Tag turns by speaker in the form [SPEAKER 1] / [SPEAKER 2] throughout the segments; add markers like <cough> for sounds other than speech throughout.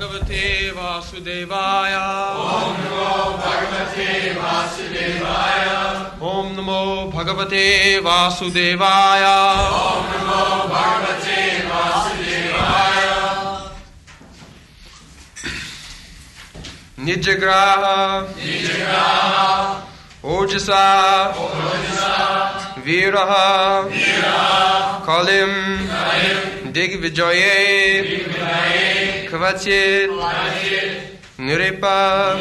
[SPEAKER 1] भगवते वासुदेवाय।
[SPEAKER 2] ॐ नमो भगवते वासुदेवाय।
[SPEAKER 1] ॐ नमो भगवते वासुदेवाय।
[SPEAKER 2] ॐ नमो भगवते वासुदेवाय।
[SPEAKER 1] निजग्राह।
[SPEAKER 2] निजग्राह।
[SPEAKER 1] ओजसा।
[SPEAKER 2] ओजसा।
[SPEAKER 1] वीरः। dig vijoye, kvachit, Nirepa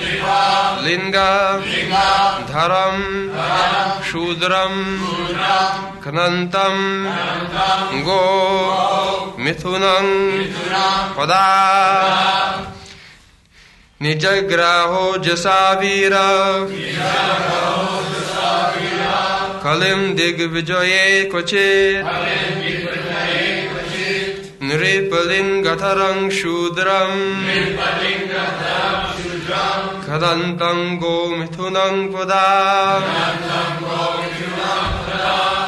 [SPEAKER 1] linga, dharam, shudram, kanantam, go, mithunam, pada. Nijagraho Jasavira Kalim Dig Vijoye क्वचित् नृपलिङ्गधरं शूद्रम् खदन्तं गोमिथुनं पुदा।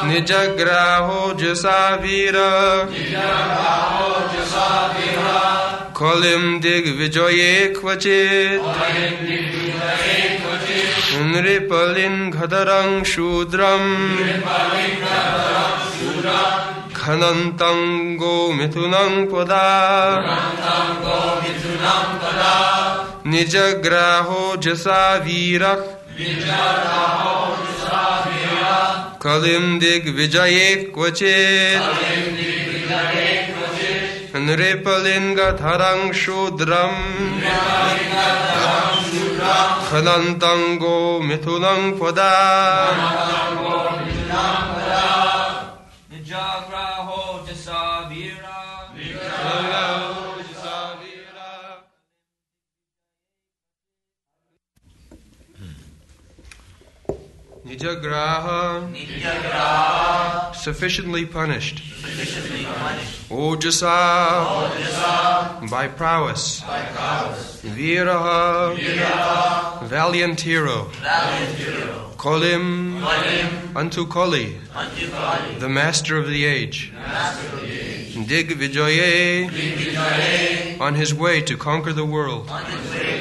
[SPEAKER 1] निजग्राहो जसा वीर। कलिं दिग्विजये क्वचित्। नृपलिङ्गधरं शूद्रम्। खनन्तं गोमिथुनं पुदा। निजग्राहो जसा वीरः। कलिं दिग्विजये क्वचित्। नृपलिङ्गधरं शूद्रम्। खनन्तं गोमिथुनं पुदा। Nijagraha.
[SPEAKER 3] Nijagraha.
[SPEAKER 1] Sufficiently punished.
[SPEAKER 3] Sufficiently punished.
[SPEAKER 1] Ojasa.
[SPEAKER 3] Ojasa.
[SPEAKER 1] By prowess.
[SPEAKER 3] By prowess.
[SPEAKER 1] Viraha.
[SPEAKER 3] Viraha.
[SPEAKER 1] Valiant hero.
[SPEAKER 3] Valiant hero.
[SPEAKER 1] Kolim.
[SPEAKER 3] Kolim.
[SPEAKER 1] Unto Koli.
[SPEAKER 3] Unto Koli.
[SPEAKER 1] The master of the age.
[SPEAKER 3] The master of the age. Dig
[SPEAKER 1] On his way to conquer the world.
[SPEAKER 3] On his way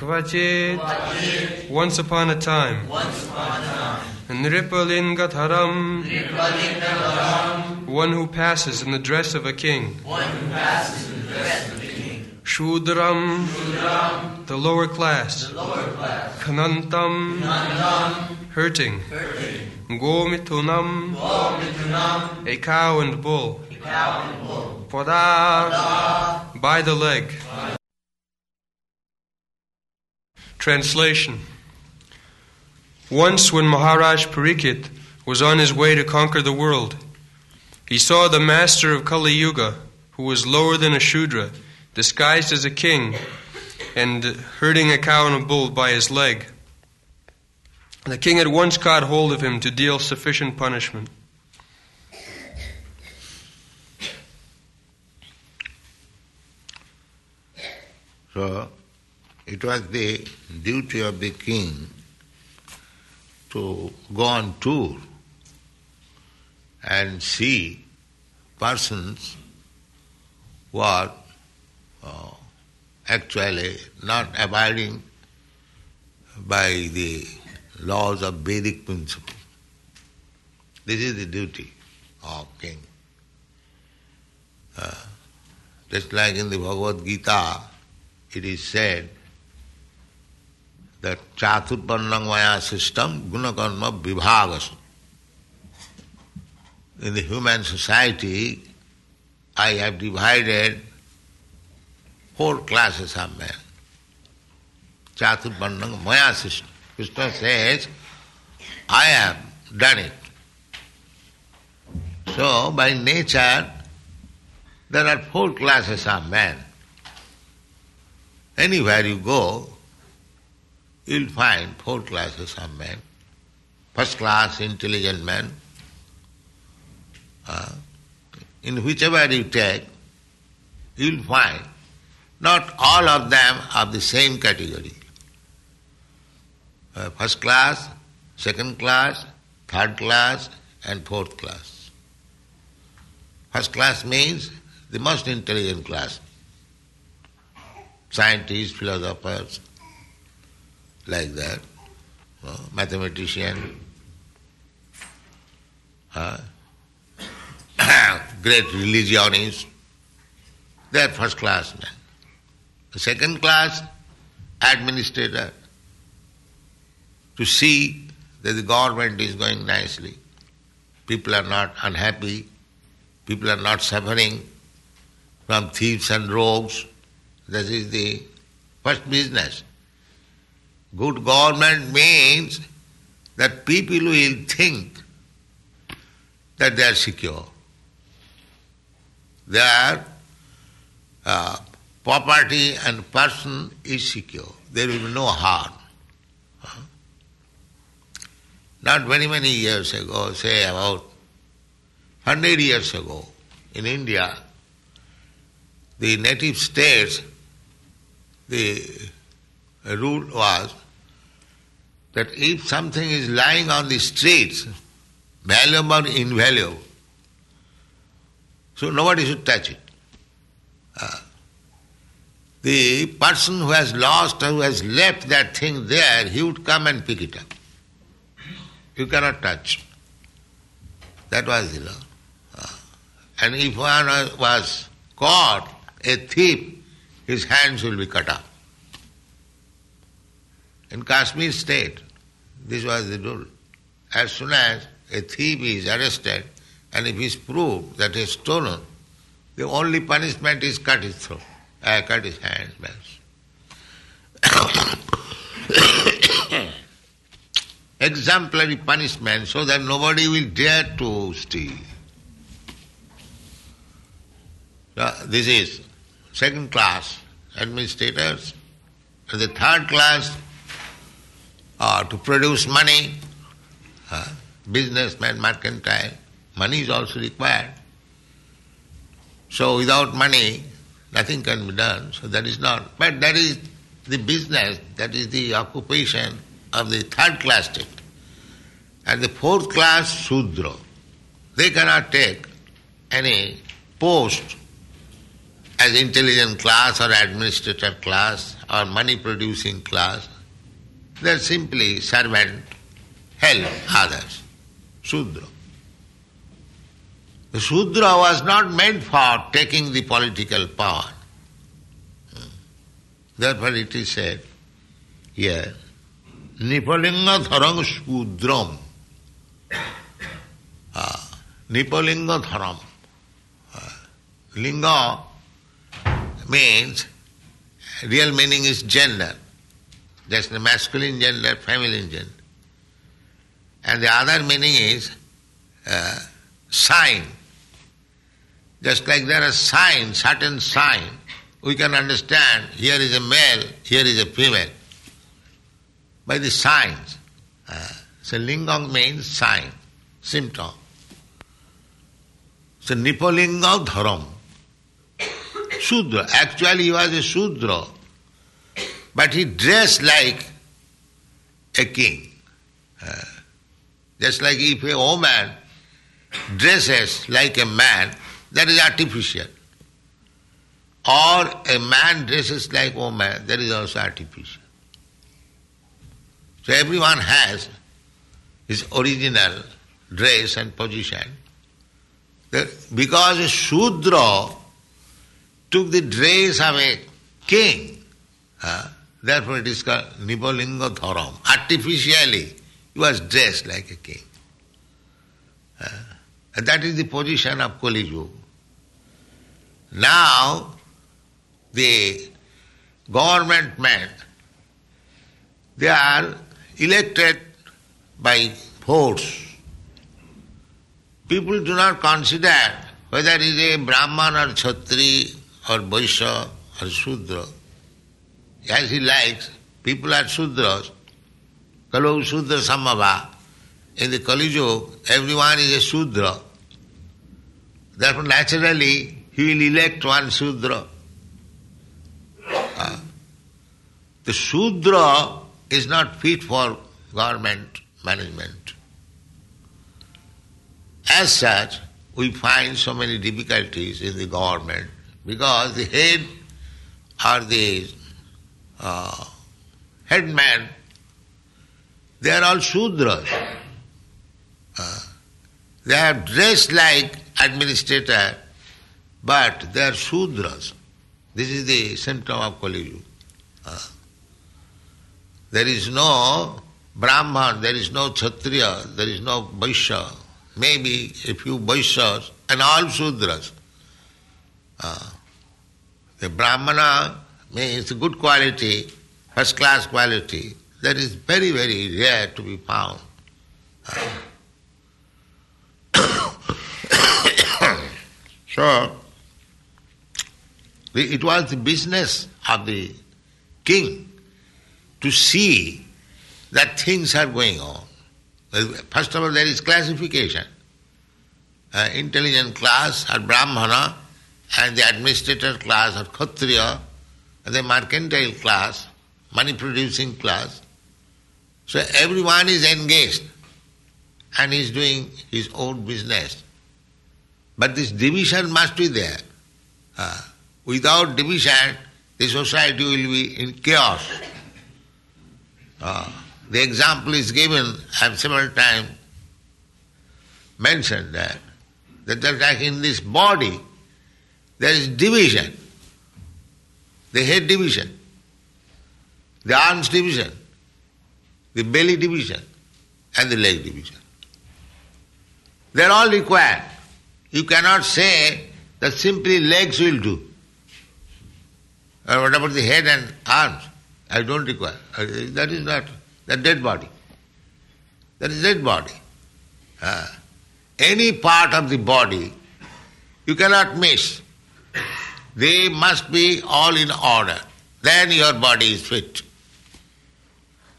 [SPEAKER 1] Kvachit once upon a time.
[SPEAKER 3] once upon a time.
[SPEAKER 1] Nripalingatharam one who passes in the dress of a king.
[SPEAKER 3] one who passes in the dress of the king.
[SPEAKER 1] Shudram.
[SPEAKER 3] Shudram.
[SPEAKER 1] The lower class.
[SPEAKER 3] the lower class.
[SPEAKER 1] Khanantam
[SPEAKER 3] Nandam
[SPEAKER 1] hurting.
[SPEAKER 3] hurting.
[SPEAKER 1] Gomitunam
[SPEAKER 3] Gomitunam
[SPEAKER 1] a cow and bull.
[SPEAKER 3] a cow and bull.
[SPEAKER 1] Poda
[SPEAKER 3] Da
[SPEAKER 1] by the leg. Translation Once, when Maharaj Parikshit was on his way to conquer the world, he saw the master of Kali Yuga, who was lower than a Shudra, disguised as a king, and herding a cow and a bull by his leg. The king at once caught hold of him to deal sufficient punishment.
[SPEAKER 4] So, it was the duty of the king to go on tour and see persons who are uh, actually not abiding by the laws of Vedic principle. This is the duty of king. Uh, just like in the Bhagavad Gita, it is said that chaturpannang maya system gunakarma vibhagasu. In the human society, I have divided four classes of men. Chaturpannang maya system. Krishna says, I have done it. So, by nature, there are four classes of men. Anywhere you go, you'll find four classes of men. First class, intelligent men, uh, in whichever you take, you will find not all of them are the same category. Uh, first class, second class, third class, and fourth class. First class means the most intelligent class. Scientists, philosophers, like that, mathematician, <coughs> great religionists, they are first class men. Second class, administrator, to see that the government is going nicely. People are not unhappy, people are not suffering from thieves and rogues. That is the first business. Good government means that people will think that they are secure. Their uh, property and person is secure. There will be no harm. Not very many years ago, say about 100 years ago, in India, the native states, the rule was that if something is lying on the streets, valuable or invaluable, so nobody should touch it. Uh, the person who has lost or who has left that thing there, he would come and pick it up. You cannot touch. That was the law. Uh, and if one was caught, a thief, his hands will be cut off. In Kashmir state, this was the rule. As soon as a thief is arrested, and if it is proved that he has stolen, the only punishment is cut his throat, uh, cut his hands. <coughs> Exemplary punishment so that nobody will dare to steal. So this is second class administrators. And the third class are to produce money, uh, businessman, mercantile. Money is also required. So without money, nothing can be done. So that is not. But that is the business, that is the occupation of the third class state. And the fourth class, Sudra. They cannot take any post as intelligent class or administrator class or money producing class. They are simply servant, help others. Sudra. The Sudra was not meant for taking the political power. Therefore it is said here, Nipalinga Dharang Sudram. Uh, Nipalinga Dharam. Uh, linga means, real meaning is gender. That's the masculine gender, feminine gender. And the other meaning is uh, sign. Just like there are signs, certain sign, we can understand here is a male, here is a female. By the signs. Uh, so lingam means sign, symptom. So nipalinga dharam. <coughs> Shudra. Actually he was a Shudra. But he dressed like a king. Uh, just like if a woman dresses like a man, that is artificial. Or a man dresses like a woman, that is also artificial. So everyone has his original dress and position. Because a Shudra took the dress of a king, uh, therefore it is called Nipalinga Dharam. Artificially, he was dressed like a king. Uh, and that is the position of Kali Yuga. Now, the government men, they are elected by force. People do not consider whether he is a Brahman or Kshatri or Vaishya or Shudra. As he likes, people are Sudras. Kalu Sudra Samava. In the Kali Yuga, everyone is a Sudra. Therefore, naturally, he will elect one Sudra. Uh, the Sudra is not fit for government management. As such, we find so many difficulties in the government because the head or the uh, headman, they are all Sudras. Uh, they are dressed like administrator, but they are Sudras. This is the symptom of Kali Yuga. Uh, there is no Brahman, there is no Kshatriya, there is no Vaishya, maybe a few Vaishyas and all Sudras. Uh, the Brahmana means good quality, first class quality, that is very, very rare to be found. <coughs> So, it was the business of the king to see that things are going on. First of all, there is classification. Uh, intelligent class are Brahmana, and the administrator class are Kshatriya, the mercantile class, money producing class. So everyone is engaged and is doing his own business. But this division must be there. Uh, without division, the society will be in chaos. Uh, the example is given, I have several times mentioned that, that like in this body, there is division. The head division, the arms division, the belly division, and the leg division. They are all required. You cannot say that simply legs will do. Or what about the head and arms? I don't require. That is not the dead body. That is dead body. Uh, any part of the body you cannot miss. They must be all in order. Then your body is fit.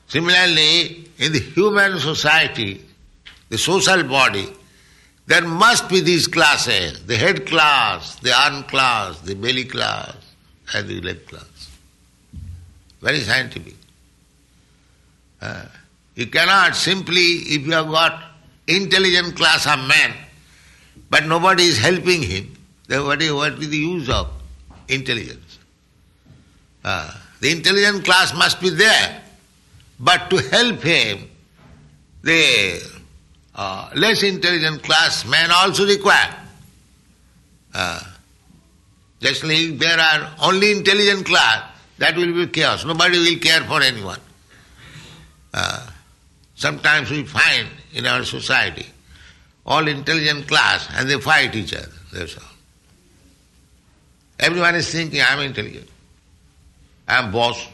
[SPEAKER 4] Similarly, in the human society, the social body, there must be these classes, the head class, the arm class, the belly class, and the leg class. Very scientific. Uh, you cannot simply, if you have got intelligent class of man, but nobody is helping him, then what is, what is the use of intelligence? Uh, the intelligent class must be there, but to help him, the uh, less intelligent class men also require. Uh, just like there are only intelligent class, that will be chaos. Nobody will care for anyone. Uh, sometimes we find in our society all intelligent class and they fight each other. That's all. Everyone is thinking, I am intelligent. I am boss.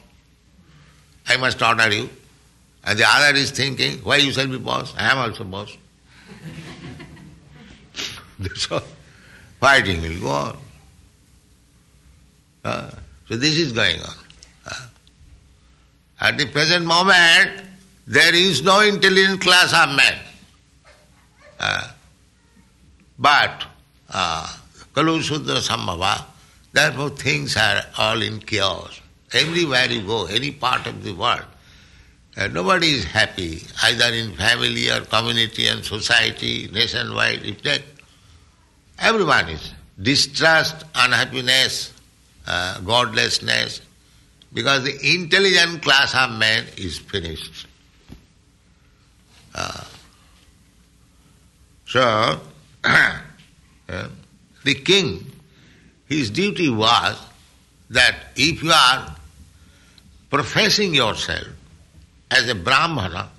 [SPEAKER 4] I must order you. And the other is thinking, why you shall be boss? I am also boss. <laughs> All. Fighting will go on. Uh, so this is going on. Uh, at the present moment, there is no intelligent class of men. Uh, but uh, Kalu Sudra Sambhava, therefore things are all in chaos. Everywhere you go, any part of the world, uh, nobody is happy, either in family or community and society, nationwide. If that, everyone is distrust, unhappiness, uh, godlessness, because the intelligent class of men is finished. Uh, so, <coughs> uh, the king, his duty was that if you are professing yourself as a Brahmana,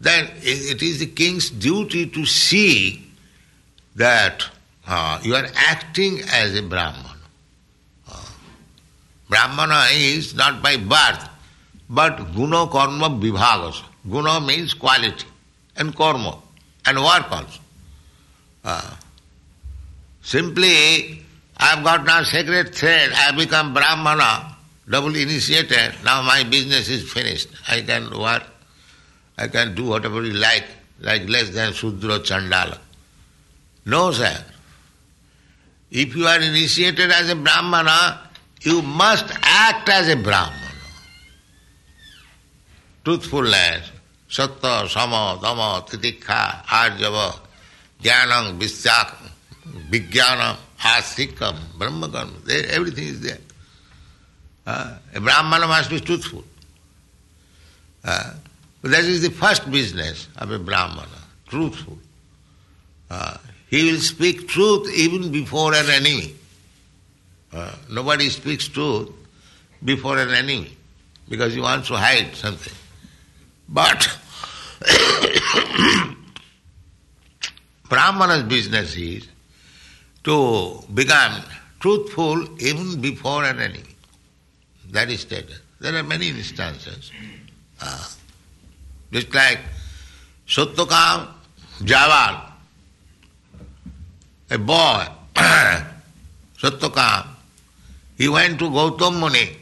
[SPEAKER 4] then it is the king's duty to see that uh, you are acting as a Brahmana. Uh, Brahmana is not by birth, but guna karma vibhagas. Guna means quality, and karma, and work also. Uh, simply, I have got now sacred thread, I have become Brahmana, double initiated, now my business is finished. I can work, I can do whatever you like, like less than Sudra Chandala. No, sir. If you are initiated as a Brahmana, you must act as a Brahmana. Truthfulness, sattva, sama, dhamma, titikha, arjava, jnanam, visyak, vijnanam, astikam, brahmakarma, there, everything is there. Uh, a Brahmana must be truthful. Uh, that is the first business of a Brahmana, truthful. Uh, he will speak truth even before an enemy. Uh, nobody speaks truth before an enemy because he wants to hide something. But <coughs> Brahmana's business is to become truthful even before an enemy. That is stated. There are many instances. Uh, just like Satyakam Javal, a boy, <coughs> Satyakam, he went to Gautam Muni.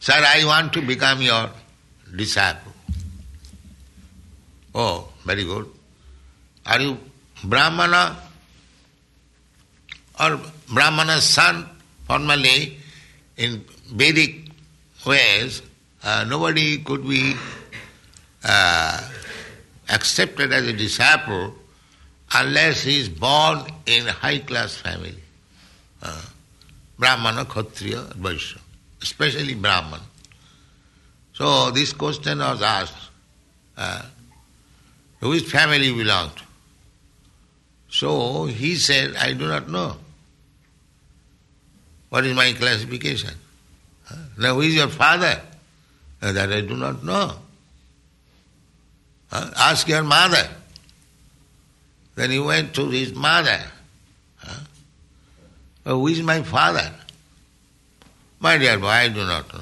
[SPEAKER 4] Sir, I want to become your disciple. Oh, very good. Are you Brahmana or Brahmana's son? Formally, in Vedic ways, uh, nobody could be uh, accepted as a disciple unless he is born in high class family. Uh, Brahmana, Kshatriya, Vaishya, especially Brahman. So this question was asked, uh, to which family belonged? So he said, I do not know. What is my classification? Now who is your father? Uh, that I do not know. Ask your mother. Then he went to his mother. Oh, who is my father? My dear boy, I do not know.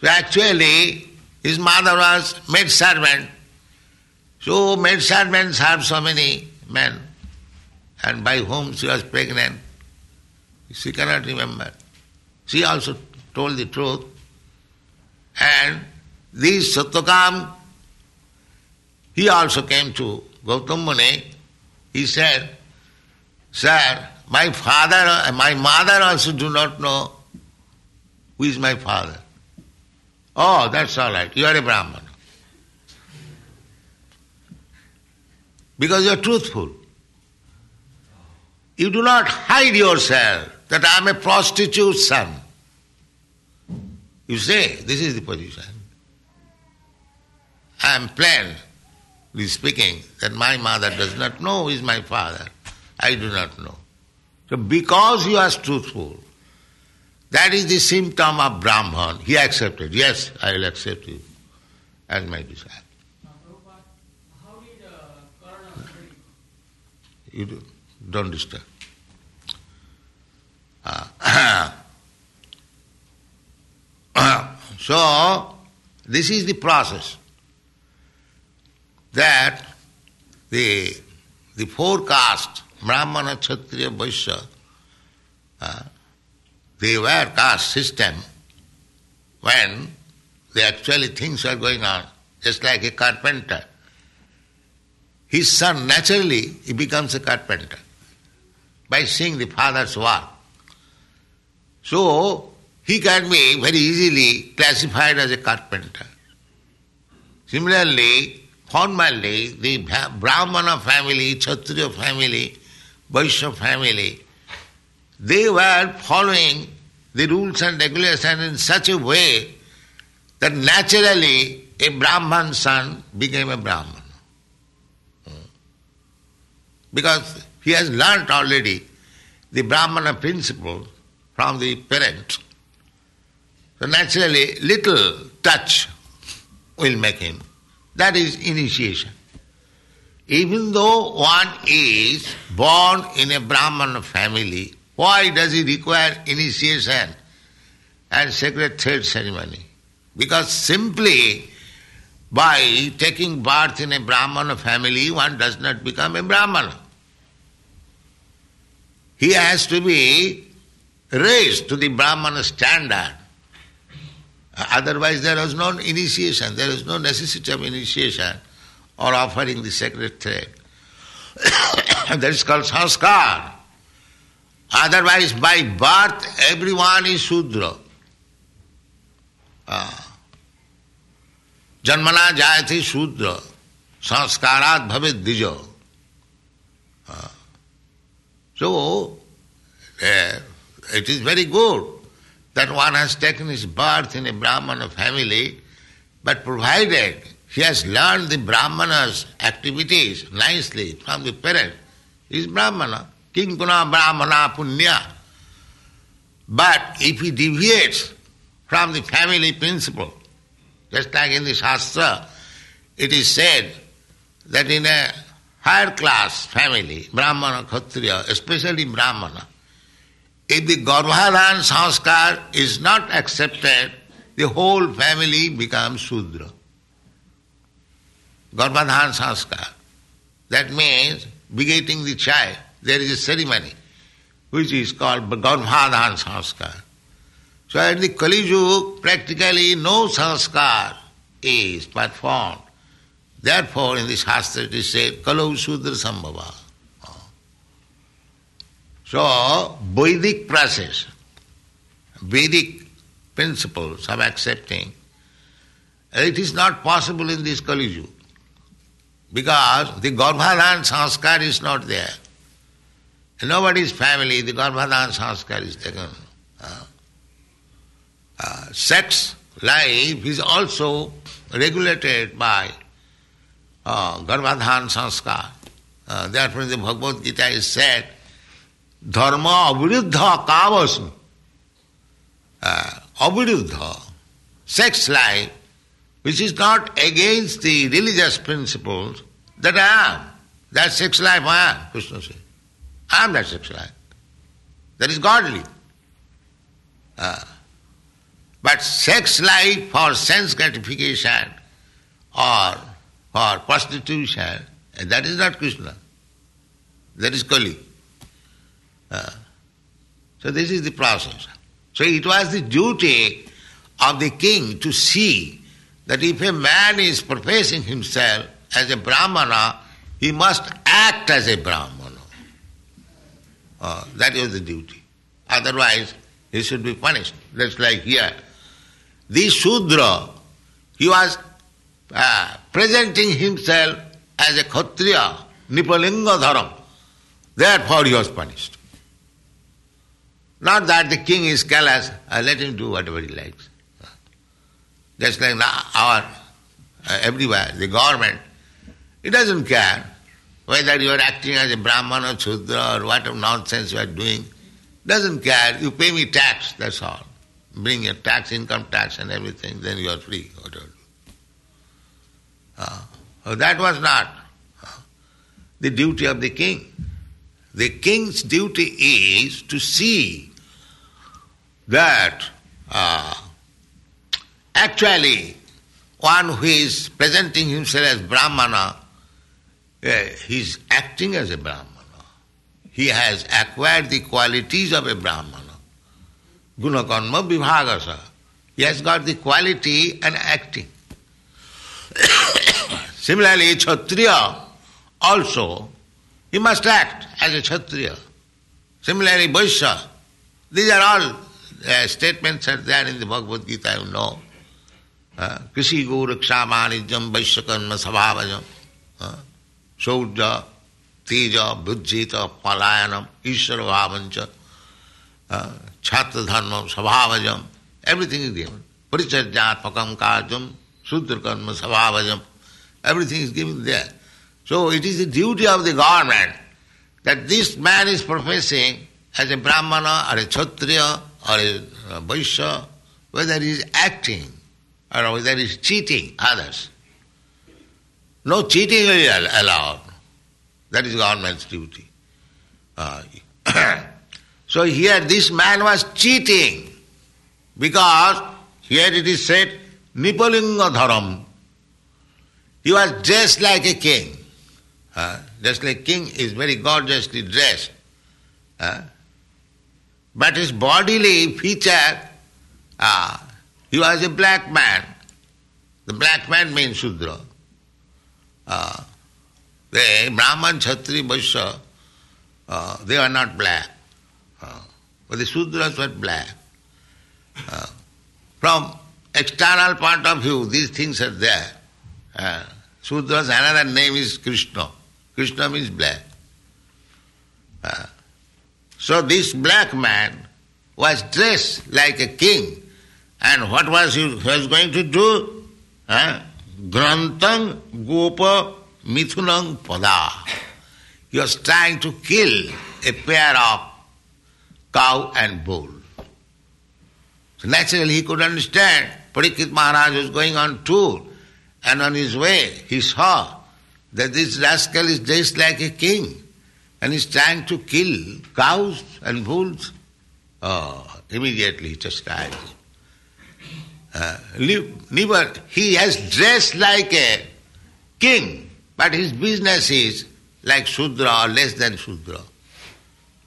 [SPEAKER 4] So actually, his mother was maid servant. So maid servants have so many men, and by whom she was pregnant, she cannot remember. She also told the truth. And this Satyakam, he also came to Gautam Muni. He said, Sir, my father, my mother also do not know who is my father. Oh, that's all right. You are a Brahman. Because you are truthful. You do not hide yourself that I am a prostitute son. You say, this is the position. I am plainly speaking that my mother does not know who is my father. I do not know. So because you are truthful, that is the symptom of Brahman. He accepted. Yes, I will accept you as my disciple.
[SPEAKER 5] How did uh?
[SPEAKER 4] You do, don't disturb. Uh, <coughs> so, this is the process that the, the four Brahmana, Kshatriya, Vaishya, uh, they were caste system when the actually things are going on, just like a carpenter. His son, naturally, he becomes a carpenter by seeing the father's work. So, he can be very easily classified as a carpenter. Similarly, formally, the Brahmana family, Kshatriya family, Vaishya family, they were following the rules and regulations in such a way that naturally a Brahman son became a Brahman. Hmm. Because he has learnt already the Brahmana principle from the parent. So naturally, little touch will make him. That is initiation. Even though one is born in a Brahmana family, why does he require initiation and sacred thread ceremony? Because simply by taking birth in a Brahmana family, one does not become a Brahmana He has to be raised to the Brahmana standard. Otherwise, there is no initiation, there is no necessity of initiation or offering the sacred thread. that <coughs> is called sanskar. Otherwise, by birth, everyone is Shudra. Uh, जन्मना जायते शूद्र संस्कारात भवे द्विज so uh, it is very good that one has taken his birth in a Brahmana family, but provided he has learned the Brahmana's activities nicely from the parent, he is Brahmana. King Kinkuna Brahmana Punya. But if he deviates from the family principle, just like in the Shastra, it is said that in a higher class family, Brahmana, Kshatriya, especially Brahmana, if the Garbhadhan sanskar is not accepted, the whole family becomes Shudra. Garbhadhan sanskar. That means begetting the child. There is a ceremony which is called Garbhadhan sanskar. So at the Kali practically no sanskar is performed. Therefore, in the Shastra it is said, Kalau Sudra Sambhava. So, Vedic process, Vedic principles of accepting, it is not possible in this Kali Yuga. Because the Garbhadhan sanskar is not there. In nobody's family, the Garbhadhan sanskar is taken. Uh, uh, sex life is also regulated by garbhadhan samskara. That mean Bhagavad Gita is said धर्म अविरुद्ध कावश अविरुद्ध। Sex life which is not against the religious principles that I am that sex life I am Krishna says I am that sex life that is godly but sex life for sense gratification or for prostitution, and that is not Krishna. That is Kali. Uh, so this is the process. So it was the duty of the king to see that if a man is professing himself as a Brahmana, he must act as a Brahmana. Uh, that is the duty. Otherwise, he should be punished. That's like here. The Shudra, he was uh, presenting himself as a Kshatriya, Nipalinga Dharam. Therefore, he was punished. Not that the king is callous, uh, let him do whatever he likes. Just like our, uh, everywhere, the government, it doesn't care whether you are acting as a Brahman or Shudra or whatever nonsense you are doing. Doesn't care. You pay me tax, that's all. Bring your tax, income tax and everything, then you are free. Whatever. Uh, that was not uh, the duty of the king. The king's duty is to see that uh, actually one who is presenting himself as Brahmana, uh, he is acting as a Brahmana. He has acquired the qualities of a Brahmana. Gunakarma vibhagasa. He has got the quality and acting. <coughs> Similarly, Kshatriya also, he must act as a Kshatriya. Similarly, Vaishya. These are all uh, statements are there in the Bhagavad Gita, you know. Krishi go raksha manijam vaishyakarma sabhavajam. Shaudya, teja, buddhita, palayanam, ishvara bhavancha, chhatra dharma, sabhavajam. Everything is given. Parichajatmakam karjam, sudra karma, sabhavajam. Everything is given there. So it is the duty of the government that this man is professing as a Brahmana or a Kshatriya or a Vaishya, whether he is acting or whether he is cheating others. No cheating is allowed. That is government's duty. Uh, <coughs> so here this man was cheating because here it is said Nipalinga Dharam. He was dressed like a king. Uh, just like king is very gorgeously dressed. Uh, but his bodily feature, uh, he was a black man. The black man means Shudra. uh, the Brahman, Kshatri, Vaishya, uh, they were not black. Uh, but the Sudras were black. Uh, from external point of view, these things are there. Uh, Sudras, another name is Krishna. Krishna means black. Uh, so this black man was dressed like a king. And what was he was going to do? Uh, Grantang Gopa Mithunang Pada. He was trying to kill a pair of cow and bull. So naturally he could understand. Parikshit Maharaj was going on tour and on his way he saw that this rascal is dressed like a king and is trying to kill cows and bulls. Oh, immediately he chastised him. Uh, never, he has dressed like a king, but his business is like Shudra or less than Shudra.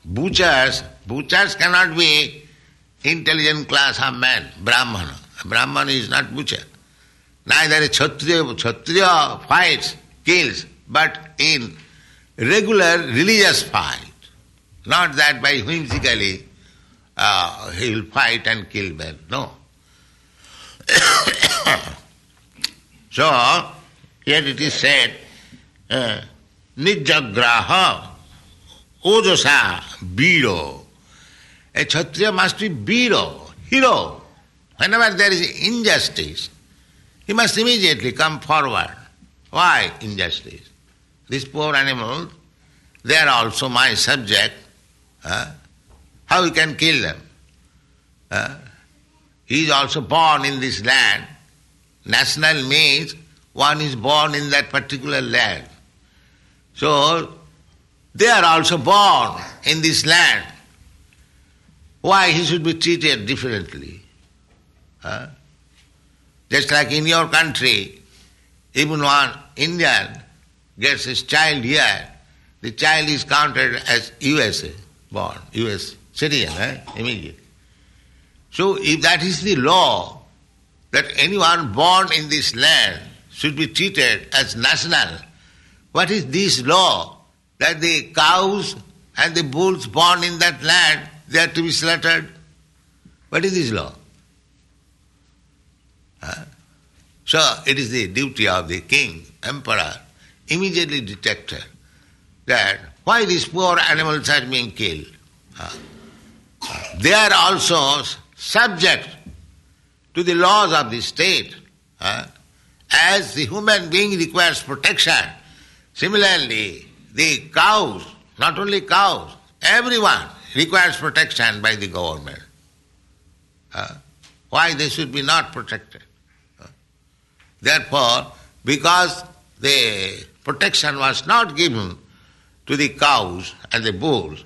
[SPEAKER 4] Butchers, butchers cannot be intelligent class of man, Brahmana. Neither a Kshatriya, Kshatriya fights, kills, but in regular religious fight. Not that by whimsically uh, he will fight and kill men. No. so, here it is said, uh, Nijagraha Ojosa Biro. A Kshatriya must be Biro, hero. Whenever there is injustice, he must immediately come forward. Why injustice? These poor animals, they are also my subject. Uh, how we can kill them? He is also born in this land. National means one is born in that particular land. So, they are also born in this land. Why he should be treated differently? Just like in your country, even one Indian gets his child here, the child is counted as USA born, US citizen, eh? immediately. So if that is the law, that anyone born in this land should be treated as national, what is this law? That the cows and the bulls born in that land, they are to be slaughtered? What is this law? Huh? So it is the duty of the king, emperor, immediately detected that why these poor animals are being killed. Uh, uh, they are also subject to the laws of the state. Uh, as the human being requires protection, similarly, the cows, not only cows, everyone requires protection by the government. Uh, why they should be not protected? Therefore, because the protection was not given to the cows and the bulls,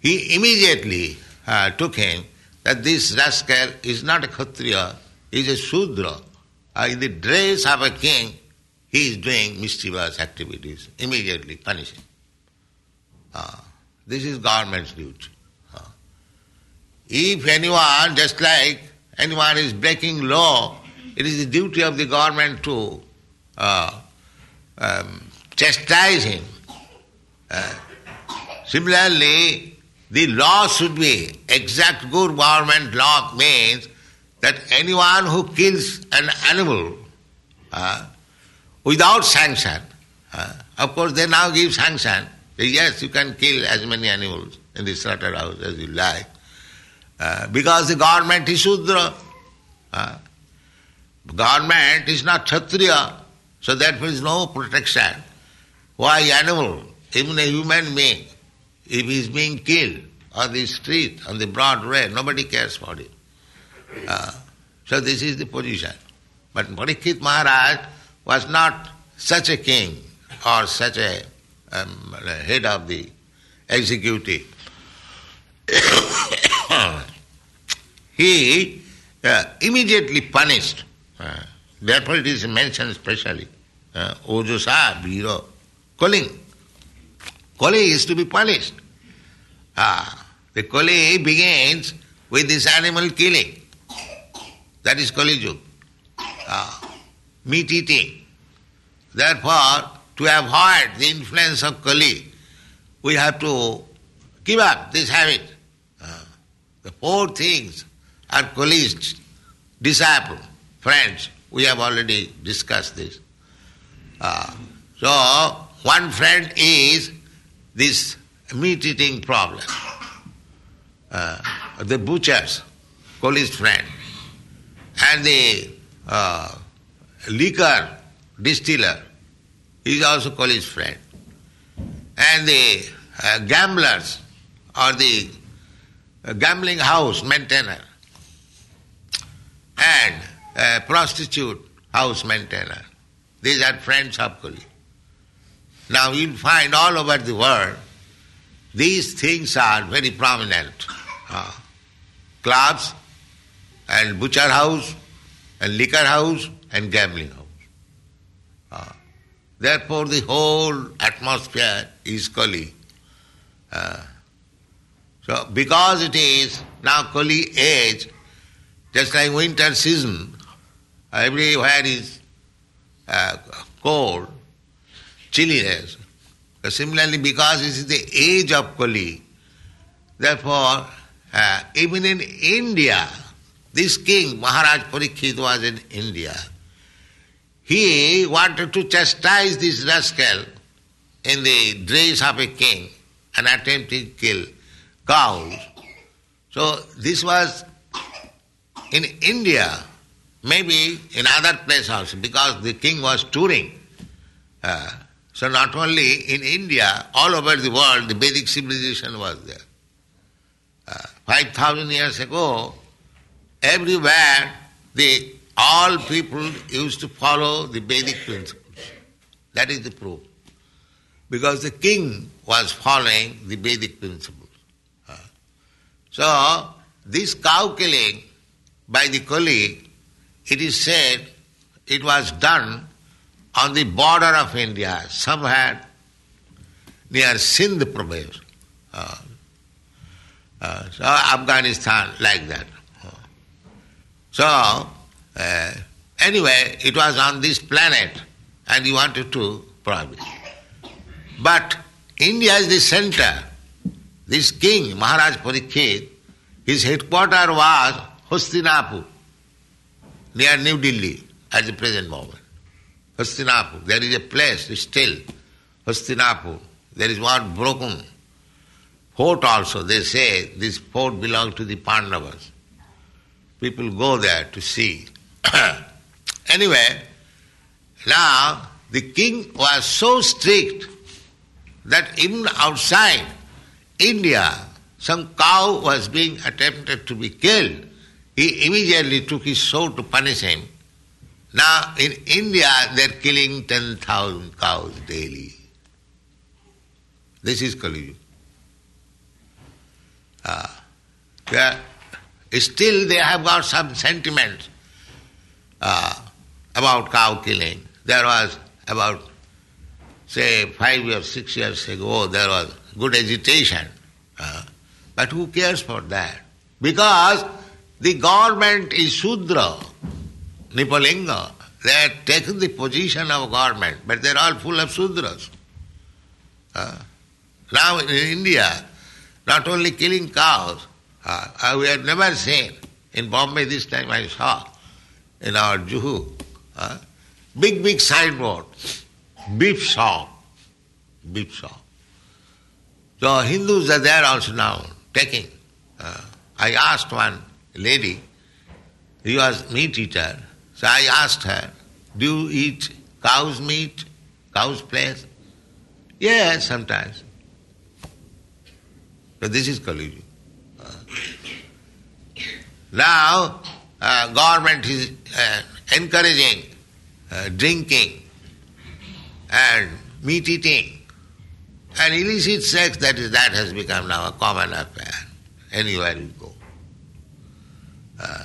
[SPEAKER 4] he immediately uh, took him that this rascal is not a Kshatriya, he is a Shudra. Uh, in the dress of a king, he is doing mischievous activities. Immediately punish him. Uh, this is government's duty. Uh, if anyone, just like anyone is breaking law, it is the duty of the government to uh, um, chastise him. Uh, similarly, the law should be exact good government law means that anyone who kills an animal uh, without sanction, uh, of course they now give sanction. Yes, you can kill as many animals in the slaughterhouse as you like. Uh, because the government is Shudra. Uh, government is not Kshatriya, so that means no protection. Why animal, even a human being, if he is being killed on the street, on the broad way, nobody cares for it. Uh, so this is the position. But Parikshit Maharaj was not such a king or such a um, head of the executive. <coughs> he uh, immediately punished. Uh, therefore it is mentioned specially. Uh, Ojosa, Biro, Kalim. Kali is to be punished. Ah, the Kali begins with this animal killing. That is Kali Yuga. Ah, meat eating. Therefore, to avoid the influence of Kali, we have to give up this habit. Uh, the four things are Kali's disciple, friends. We have already discussed this. Uh, so, one friend is this meat eating problem. Uh, the butchers, Kali's friend, and the uh, liquor distiller is also Kali's friend, and the uh, gamblers or the gambling house maintainer and uh, prostitute house maintainer. These are friends of Kali. Now you'll find all over the world these things are very prominent. Uh, clubs and butcher house and liquor house and gambling house. Uh, therefore the whole atmosphere is Kali. Uh, so because it is now Kali age, just like winter season, everywhere is uh, cold, chilliness. Similarly, because it is the age of Kali, therefore, uh, even in India, this king, Maharaj Parikshit, was in India. He wanted to chastise this rascal in the dress of a king and attempted to kill cows. So this was in India, maybe in other place also, because the king was touring. Uh, so not only in India, all over the world, the Vedic civilization was there. Uh, 5,000 years ago, everywhere the all people used to follow the Vedic principles. That is the proof. Because the king was following the Vedic principles. Uh, so, this cow killing by the Kali, it is said it was done on the border of India, somewhere near Sindh province. Uh, uh, so Afghanistan, like that. So, uh, anyway, it was on this planet and he wanted to prohibit. But India is the center. This king, Maharaj Parikshit, his headquarters was Hastinapur, near New Delhi at the present moment. Hastinapur. There is a place still, Hastinapur. There is one broken fort also. They say this fort belongs to the Pandavas. People go there to see. <coughs> anyway, now the king was so strict that even outside India, some cow was being attempted to be killed. He immediately took his sword to punish him. Now in India they are killing 10,000 cows daily. This is Kali Yuga. Uh. Still they have got some sentiments uh, about cow killing. There was about, say, five or six years ago, there was good agitation. Uh, but who cares for that? Because the government is Sudra, Nipalinga. They have taken the position of government, but they are all full of Sudras. Uh, now in India, not only killing cows, uh, we have never seen. In Bombay this time I saw, in our Juhu, uh, big, big signboard, beef shop, beef shop. So Hindus are there also now, taking. Uh, I asked one lady, he was meat eater, so I asked her, do you eat cow's meat, cow's flesh? Yes, sometimes. So this is Kali Yuga. Now, uh, government is uh, encouraging uh, drinking and meat eating and illicit sex. That is that has become now a common affair anywhere you go. Uh,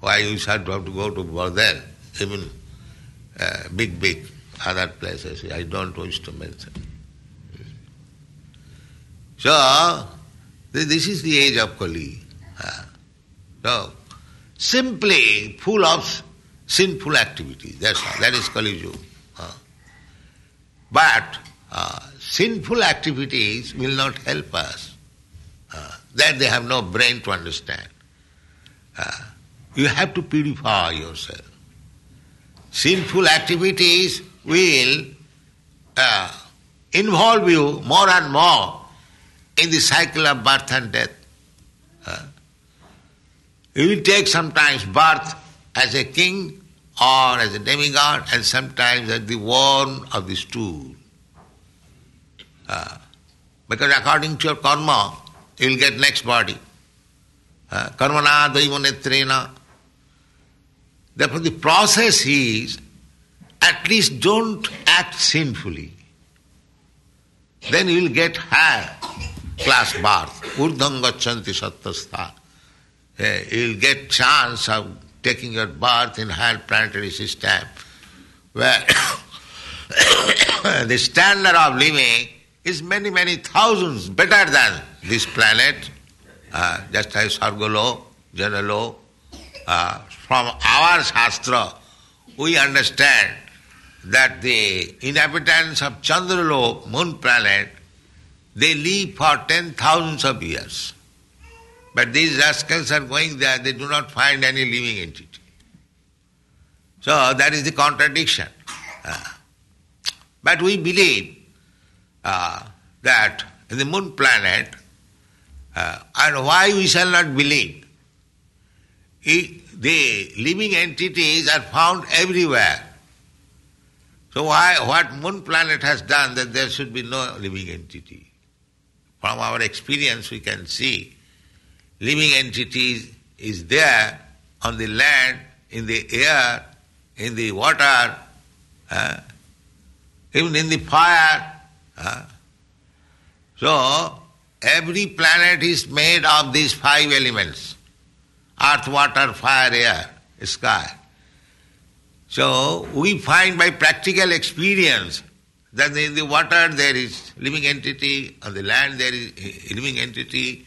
[SPEAKER 4] why you should have to go to bordel, even uh, big, big other places. I don't wish to mention. So, this is the age of Kali. Uh, so, simply full of sinful activities. That's all. That is Kali Yuga. Uh. But uh, sinful activities will not help us. Uh, that they have no brain to understand. Uh, you have to purify yourself. Sinful activities will uh, involve you more and more in the cycle of birth and death. Uh, you will take sometimes birth as a king or as a demigod and sometimes as the worm of the stool. Uh, because according to your karma, you will get next body. Uh, karmana daivanetrena. Therefore the process is at least don't act sinfully. Then you will get higher class birth. Urdham gachanti sattastha. Uh, you will get chance of taking your birth in higher planetary system where <coughs> the standard of living is many, many thousands better than this planet, uh, just as Sargolo, Janalo. Uh, from our Shastra, we understand that the inhabitants of Chandralo, moon planet, they live for ten thousands of years. But these rascals are going there, they do not find any living entity. So that is the contradiction. Uh, but we believe uh, that in the moon planet, uh, and why we shall not believe? It, the living entities are found everywhere. So why what moon planet has done that there should be no living entity? From our experience we can see living entities is there on the land, in the air, in the water, uh, even in the fire. Uh. So, every planet is made of these five elements earth, water, fire, air, sky. So, we find by practical experience that in the water there is living entity, on the land there is living entity,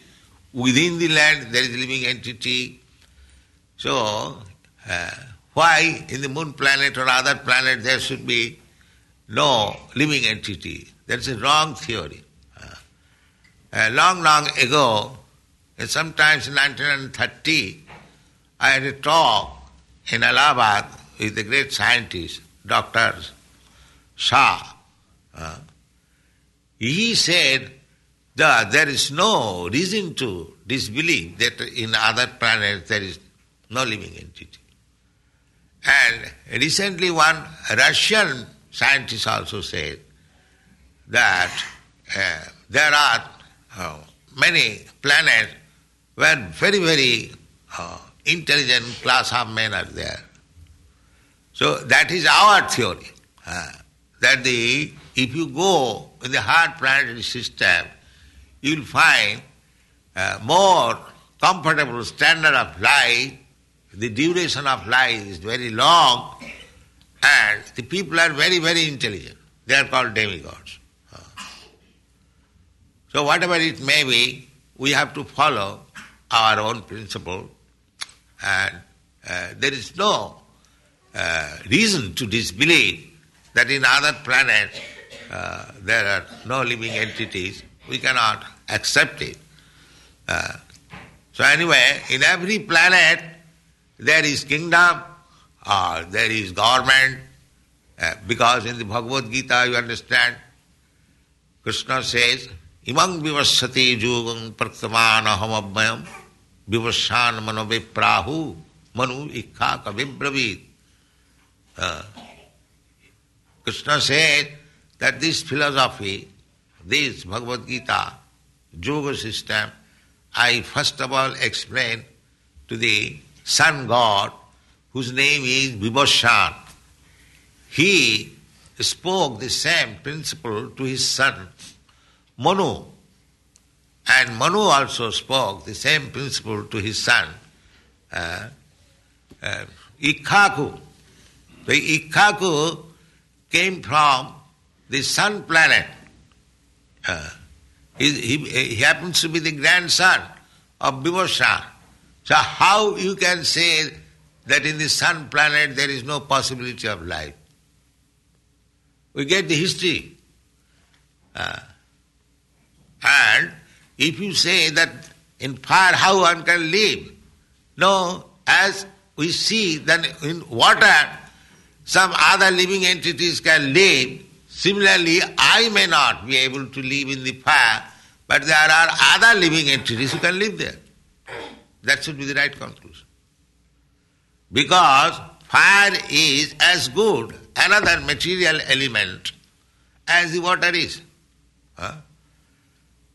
[SPEAKER 4] within the land there is living entity. So, uh, why in the moon planet or other planet there should be no living entity? That's a wrong theory. Uh, long, long ago, sometimes in 1930, I had a talk in Allahabad with the great scientist, Dr. Saha. Uh, he said that there is no reason to disbelieve that in other planets there is no living entity. And recently one Russian scientist also said that uh, there are uh, many planets where very, very uh, intelligent class of men are there. So that is our theory. Uh, that the if you go in the hard planetary system, you will find uh, more comfortable standard of life, the duration of life is very long, and the people are very, very intelligent. They are called demigods. So whatever it may be, we have to follow our own principle and uh, there is no uh, reason to disbelieve that in other planets uh, there are no living entities. We cannot accept it. Uh, so anyway, in every planet there is kingdom or there is government uh, because in the Bhagavad Gita you understand Krishna says इमं विवश्यति जोगं प्रतमान अहमयम विवशान मनो विप्राहु Manu इक्खा कविब्रवीत। Krishna says that this philosophy this Gita yoga system I first of all explain to the sun god whose name is Vivasvan he spoke the same principle to his son Manu. And Manu also spoke the same principle to his son, uh, uh, Ikshvaku. The Ikshvaku came from the sun planet. Uh, he, he, he, happens to be the grandson of Vivasvan. So how you can say that in the sun planet there is no possibility of life? we get the history. Uh, and if you say that in fire how one can live, no, as we see that in water some other living entities can live, similarly I may not be able to live in the fire, but there are other living entities who can live there. That should be the right conclusion. Because fire is as good another material element as the water is. Huh?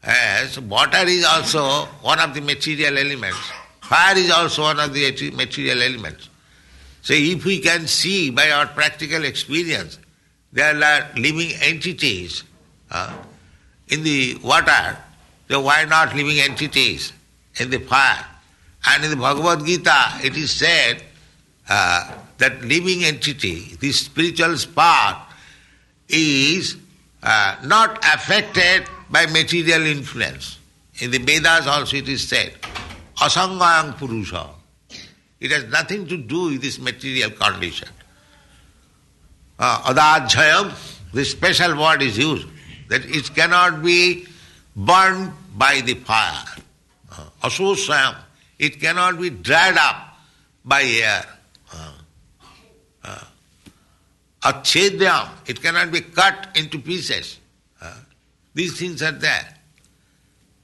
[SPEAKER 4] As water is also one of the material elements. Fire is also one of the material elements. So if we can see by our practical experience, there are living entities uh, in the water, so why not living entities in the fire? And in the Bhagavad Gita it is said uh, that living entity, the spiritual spark, is uh, not affected by material influence. In the Vedas also it is said, asangayang purusha. It has nothing to do with this material condition. Uh, adajayam, this special word is used, that it cannot be burned by the fire. Uh, asosayam, it cannot be dried up by air. Uh, uh, Achedyam, it cannot be cut into pieces. These things are there.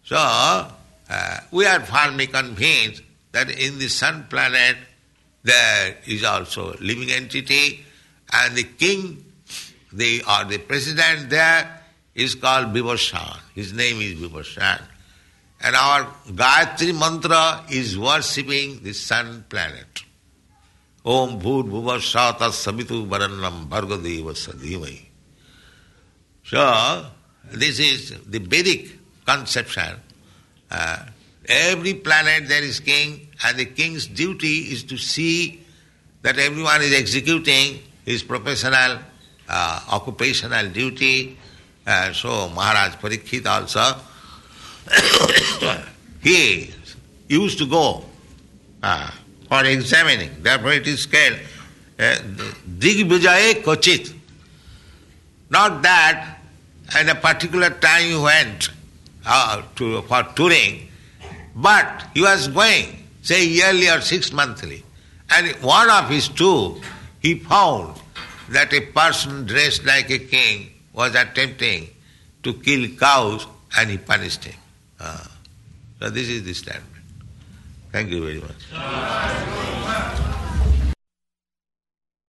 [SPEAKER 4] So, uh, we are firmly convinced that in the sun planet there is also a living entity and the king the, or the president there is called Vivasvan. His name is Vivasvan. And our Gayatri mantra is worshipping the sun planet. Om Bhur Bhuvasata Sabitu Varannam Bhargadeva Sadhimai. So, this is the Vedic conception. Uh, every planet there is king, and the king's duty is to see that everyone is executing his professional, uh, occupational duty. Uh, so Maharaj Parikshit also, <coughs> he used to go uh, for examining. Therefore it is called uh, Digvijaye Kochit. Not that at a particular time he went uh, to, for touring, but he was going, say yearly or six monthly. And one of his tour, he found that a person dressed like a king was attempting to kill cows and he punished him. Uh, so this is the statement. Thank you very much.